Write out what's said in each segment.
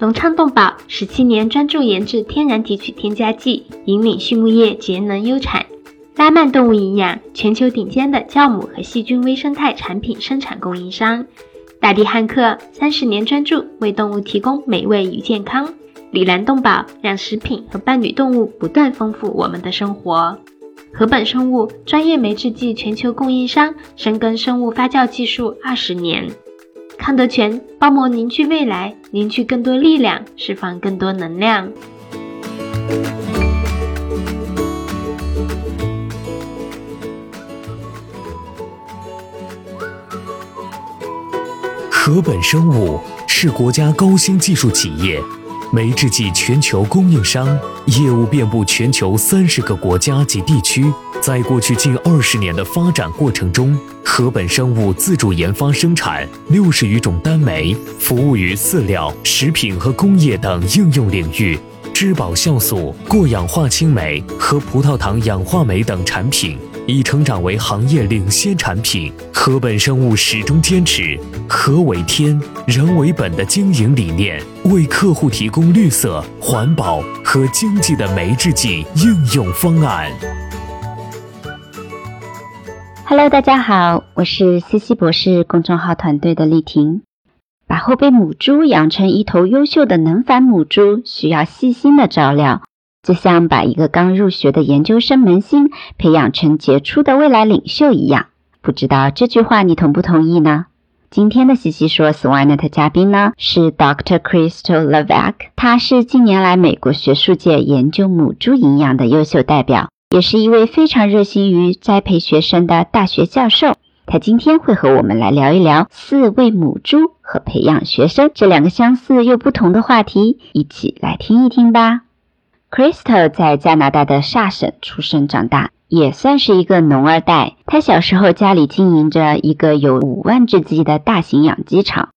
隆昌动宝十七年专注研制天然提取添加剂，引领畜牧业节能优产。拉曼动物营养全球顶尖的酵母和细菌微生态产品生产供应商。大地汉克三十年专注为动物提供美味与健康。里兰动宝让食品和伴侣动物不断丰富我们的生活。禾本生物专业酶制剂全球供应商，深耕生物发酵技术二十年。康德全包膜凝聚未来，凝聚更多力量，释放更多能量。禾本生物是国家高新技术企业。酶制剂全球供应商，业务遍布全球三十个国家及地区。在过去近二十年的发展过程中，禾本生物自主研发生产六十余种单酶，服务于饲料、食品和工业等应用领域。质保酵素、过氧化氢酶和葡萄糖氧化酶等产品。已成长为行业领先产品。禾本生物始终坚持“禾为天，人为本”的经营理念，为客户提供绿色、环保和经济的酶制剂应用方案。Hello，大家好，我是西西博士公众号团队的丽婷。把后备母猪养成一头优秀的能繁母猪，需要细心的照料。就像把一个刚入学的研究生萌新培养成杰出的未来领袖一样，不知道这句话你同不同意呢？今天的西西说 Swinet 嘉宾呢是 Dr. Crystal Levesque，他是近年来美国学术界研究母猪营养的优秀代表，也是一位非常热心于栽培学生的大学教授。他今天会和我们来聊一聊饲喂母猪和培养学生这两个相似又不同的话题，一起来听一听吧。Crystal 在加拿大的萨省出生长大，也算是一个农二代。他小时候家里经营着一个有五万只鸡的大型养鸡场。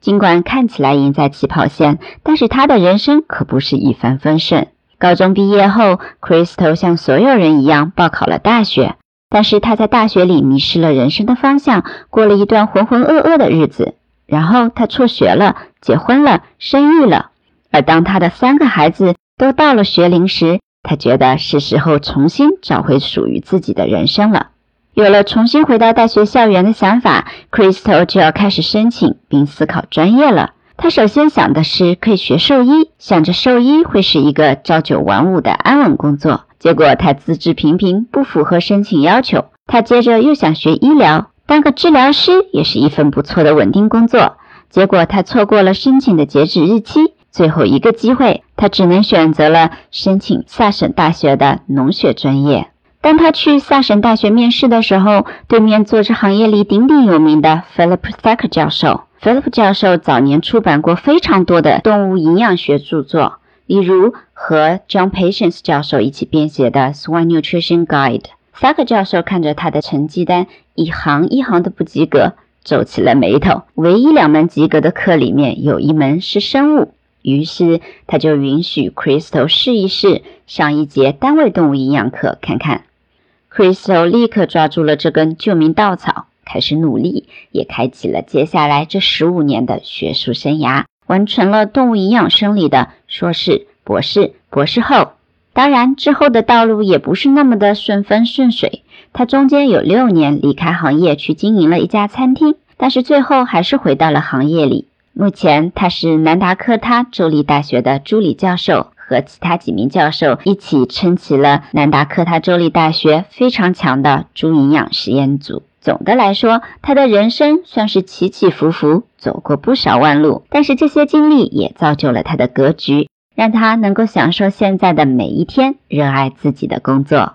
尽管看起来赢在起跑线，但是他的人生可不是一帆风顺。高中毕业后，Crystal 像所有人一样报考了大学，但是他在大学里迷失了人生的方向，过了一段浑浑噩噩的日子。然后他辍学了，结婚了，生育了。而当他的三个孩子，都到了学龄时，他觉得是时候重新找回属于自己的人生了。有了重新回到大学校园的想法，Crystal 就要开始申请并思考专业了。他首先想的是可以学兽医，想着兽医会是一个朝九晚五的安稳工作。结果他资质平平，不符合申请要求。他接着又想学医疗，当个治疗师也是一份不错的稳定工作。结果他错过了申请的截止日期。最后一个机会，他只能选择了申请萨省大学的农学专业。当他去萨省大学面试的时候，对面坐着行业里鼎鼎有名的 Philip Thacker 教授。Philip 教授早年出版过非常多的动物营养学著作，例如和 John Patience 教授一起编写的 Swine Nutrition Guide。Thacker 教授看着他的成绩单，一行一行的不及格，皱起了眉头。唯一两门及格的课里面有一门是生物。于是他就允许 Crystal 试一试上一节单位动物营养课看看。Crystal 立刻抓住了这根救命稻草，开始努力，也开启了接下来这十五年的学术生涯，完成了动物营养生理的硕士、博士、博士后。当然，之后的道路也不是那么的顺风顺水。他中间有六年离开行业去经营了一家餐厅，但是最后还是回到了行业里。目前，他是南达科他州立大学的助理教授，和其他几名教授一起撑起了南达科他州立大学非常强的猪营养实验组。总的来说，他的人生算是起起伏伏，走过不少弯路，但是这些经历也造就了他的格局，让他能够享受现在的每一天，热爱自己的工作。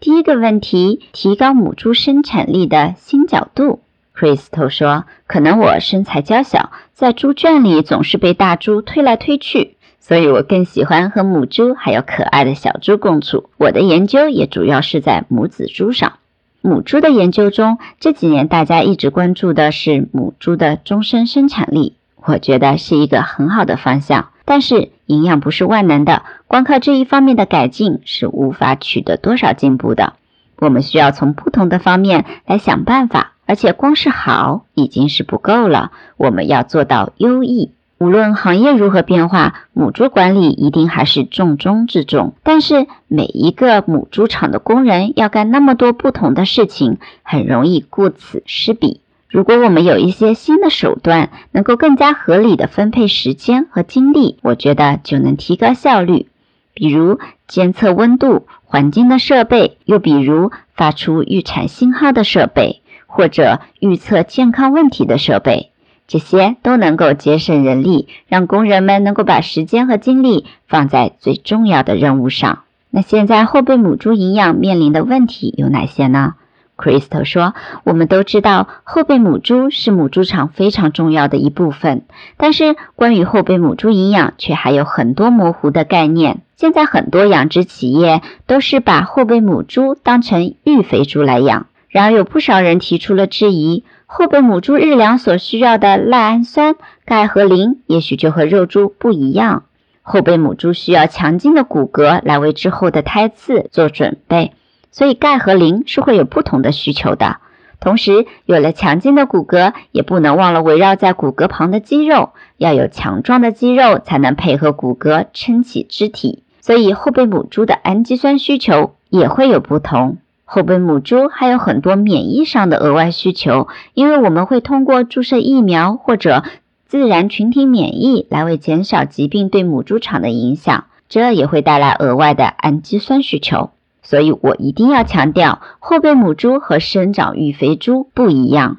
第一个问题，提高母猪生产力的新角度。Crystal 说：“可能我身材娇小，在猪圈里总是被大猪推来推去，所以我更喜欢和母猪还有可爱的小猪共处。我的研究也主要是在母子猪上。母猪的研究中，这几年大家一直关注的是母猪的终身生产力，我觉得是一个很好的方向。但是营养不是万能的，光靠这一方面的改进是无法取得多少进步的。我们需要从不同的方面来想办法，而且光是好已经是不够了，我们要做到优异。无论行业如何变化，母猪管理一定还是重中之重。但是每一个母猪场的工人要干那么多不同的事情，很容易顾此失彼。如果我们有一些新的手段，能够更加合理的分配时间和精力，我觉得就能提高效率。比如监测温度环境的设备，又比如发出预产信号的设备，或者预测健康问题的设备。这些都能够节省人力，让工人们能够把时间和精力放在最重要的任务上。那现在后备母猪营养面临的问题有哪些呢？Crystal 说：“我们都知道后备母猪是母猪场非常重要的一部分，但是关于后备母猪营养却还有很多模糊的概念。现在很多养殖企业都是把后备母猪当成育肥猪来养，然而有不少人提出了质疑。”后备母猪日粮所需要的赖氨酸、钙和磷，也许就和肉猪不一样。后备母猪需要强劲的骨骼来为之后的胎次做准备，所以钙和磷是会有不同的需求的。同时，有了强劲的骨骼，也不能忘了围绕在骨骼旁的肌肉，要有强壮的肌肉才能配合骨骼撑起肢体。所以，后备母猪的氨基酸需求也会有不同。后备母猪还有很多免疫上的额外需求，因为我们会通过注射疫苗或者自然群体免疫来为减少疾病对母猪场的影响，这也会带来额外的氨基酸需求。所以我一定要强调，后备母猪和生长育肥猪不一样。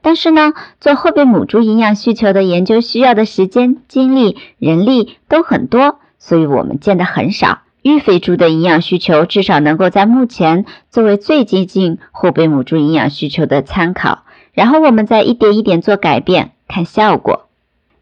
但是呢，做后备母猪营养需求的研究需要的时间、精力、人力都很多，所以我们见的很少。育肥猪的营养需求至少能够在目前作为最接近后备母猪营养需求的参考，然后我们再一点一点做改变，看效果。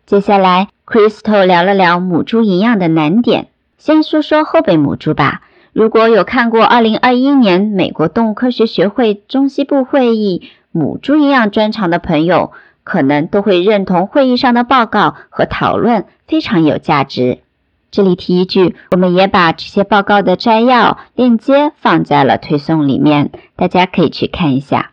接下来，Crystal 聊了聊母猪营养的难点，先说说后备母猪吧。如果有看过2021年美国动物科学学会中西部会议母猪营养专场的朋友，可能都会认同会议上的报告和讨论非常有价值。这里提一句，我们也把这些报告的摘要链接放在了推送里面，大家可以去看一下。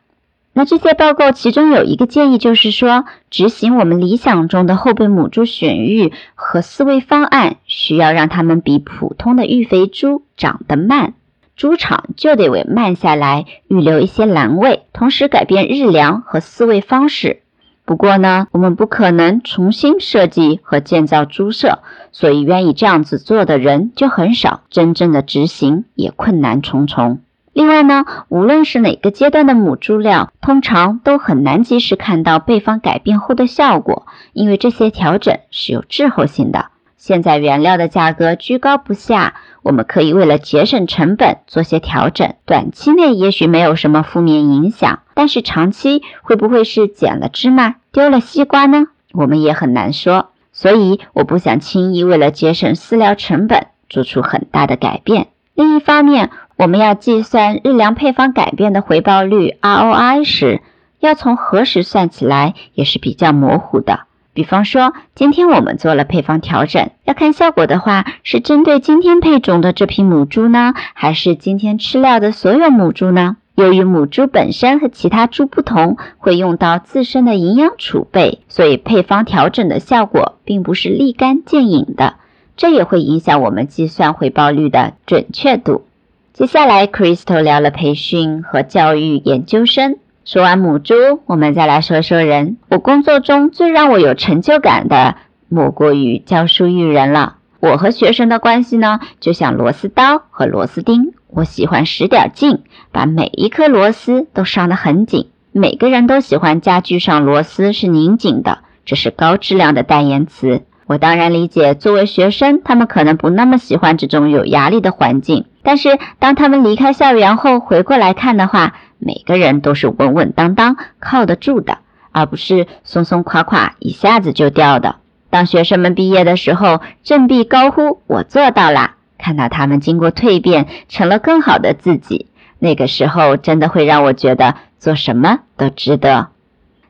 那这些报告其中有一个建议，就是说执行我们理想中的后备母猪选育和饲喂方案，需要让它们比普通的育肥猪长得慢，猪场就得为慢下来预留一些栏位，同时改变日粮和饲喂方式。不过呢，我们不可能重新设计和建造猪舍，所以愿意这样子做的人就很少，真正的执行也困难重重。另外呢，无论是哪个阶段的母猪料，通常都很难及时看到配方改变后的效果，因为这些调整是有滞后性的。现在原料的价格居高不下，我们可以为了节省成本做些调整，短期内也许没有什么负面影响。但是长期会不会是捡了芝麻丢了西瓜呢？我们也很难说。所以我不想轻易为了节省饲料成本做出很大的改变。另一方面，我们要计算日粮配方改变的回报率 ROI 时，要从何时算起来也是比较模糊的。比方说，今天我们做了配方调整，要看效果的话，是针对今天配种的这批母猪呢，还是今天吃料的所有母猪呢？由于母猪本身和其他猪不同，会用到自身的营养储备，所以配方调整的效果并不是立竿见影的。这也会影响我们计算回报率的准确度。接下来，Crystal 聊了培训和教育研究生。说完母猪，我们再来说说人。我工作中最让我有成就感的，莫过于教书育人了。我和学生的关系呢，就像螺丝刀和螺丝钉。我喜欢使点劲，把每一颗螺丝都上得很紧。每个人都喜欢家具上螺丝是拧紧的，这是高质量的代言词。我当然理解，作为学生，他们可能不那么喜欢这种有压力的环境。但是当他们离开校园后回过来看的话，每个人都是稳稳当当、靠得住的，而不是松松垮垮一下子就掉的。当学生们毕业的时候，振臂高呼“我做到了”，看到他们经过蜕变，成了更好的自己，那个时候真的会让我觉得做什么都值得。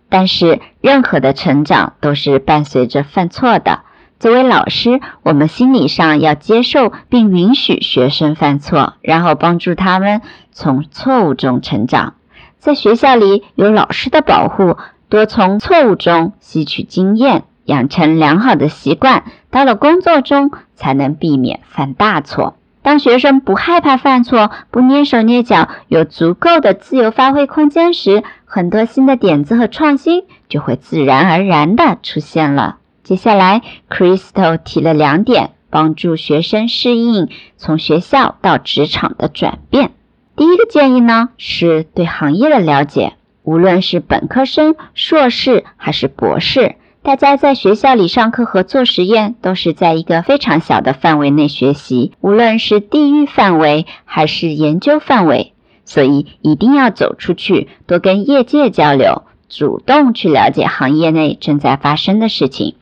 但是，任何的成长都是伴随着犯错的。作为老师，我们心理上要接受并允许学生犯错，然后帮助他们从错误中成长。在学校里有老师的保护，多从错误中吸取经验，养成良好的习惯。到了工作中，才能避免犯大错。当学生不害怕犯错，不蹑手蹑脚，有足够的自由发挥空间时，很多新的点子和创新就会自然而然地出现了。接下来，Crystal 提了两点，帮助学生适应从学校到职场的转变。第一个建议呢，是对行业的了解。无论是本科生、硕士还是博士，大家在学校里上课和做实验，都是在一个非常小的范围内学习，无论是地域范围还是研究范围。所以一定要走出去，多跟业界交流，主动去了解行业内正在发生的事情。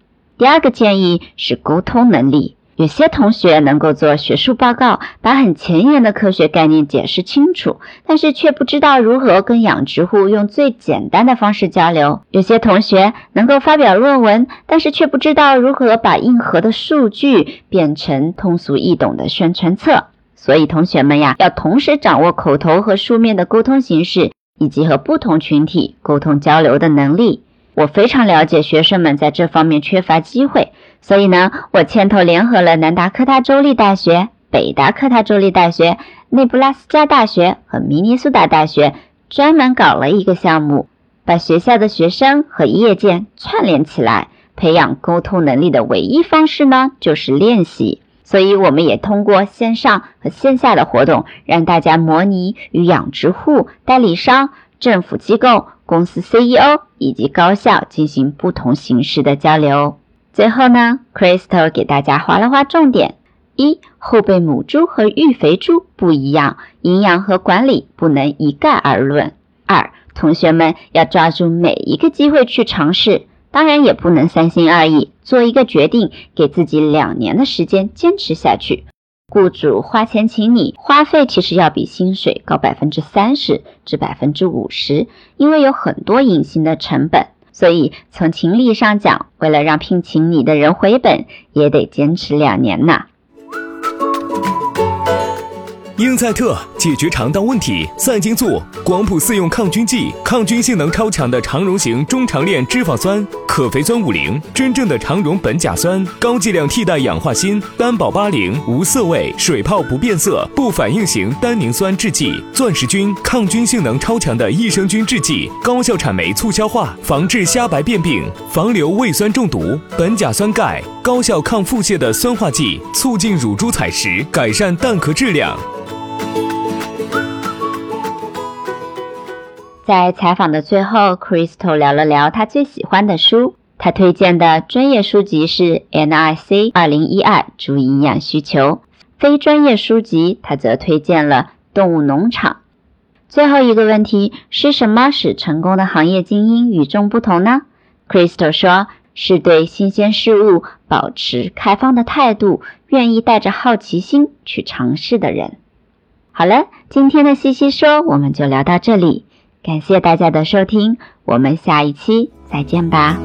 第二个建议是沟通能力。有些同学能够做学术报告，把很前沿的科学概念解释清楚，但是却不知道如何跟养殖户用最简单的方式交流。有些同学能够发表论文，但是却不知道如何把硬核的数据变成通俗易懂的宣传册。所以，同学们呀，要同时掌握口头和书面的沟通形式，以及和不同群体沟通交流的能力。我非常了解学生们在这方面缺乏机会，所以呢，我牵头联合了南达科他州立大学、北达科他州立大学、内布拉斯加大学和明尼苏达大学，专门搞了一个项目，把学校的学生和业界串联起来。培养沟通能力的唯一方式呢，就是练习。所以，我们也通过线上和线下的活动，让大家模拟与养殖户、代理商、政府机构。公司 CEO 以及高校进行不同形式的交流。最后呢，Crystal 给大家划了划重点：一、后备母猪和育肥猪不一样，营养和管理不能一概而论；二、同学们要抓住每一个机会去尝试，当然也不能三心二意，做一个决定，给自己两年的时间坚持下去。雇主花钱请你，花费其实要比薪水高百分之三十至百分之五十，因为有很多隐形的成本。所以从情理上讲，为了让聘请你的人回本，也得坚持两年呢。英赛特解决肠道问题，赛金素广谱四用抗菌剂，抗菌性能超强的肠溶型中长链脂肪酸，可肥酸五零，真正的肠溶苯甲酸，高剂量替代氧化锌，单保八零，无色味，水泡不变色，不反应型单宁酸制剂，钻石菌抗菌性能超强的益生菌制剂，高效产酶促消化，防治虾白变病，防流胃酸中毒，苯甲酸钙，高效抗腹泻的酸化剂，促进乳猪采食，改善蛋壳质量。在采访的最后，Crystal 聊了聊他最喜欢的书。他推荐的专业书籍是 NIC 二零一二猪营养需求，非专业书籍他则推荐了动物农场。最后一个问题是什么使成功的行业精英与众不同呢？Crystal 说，是对新鲜事物保持开放的态度，愿意带着好奇心去尝试的人。好了，今天的西西说我们就聊到这里。感谢大家的收听，我们下一期再见吧。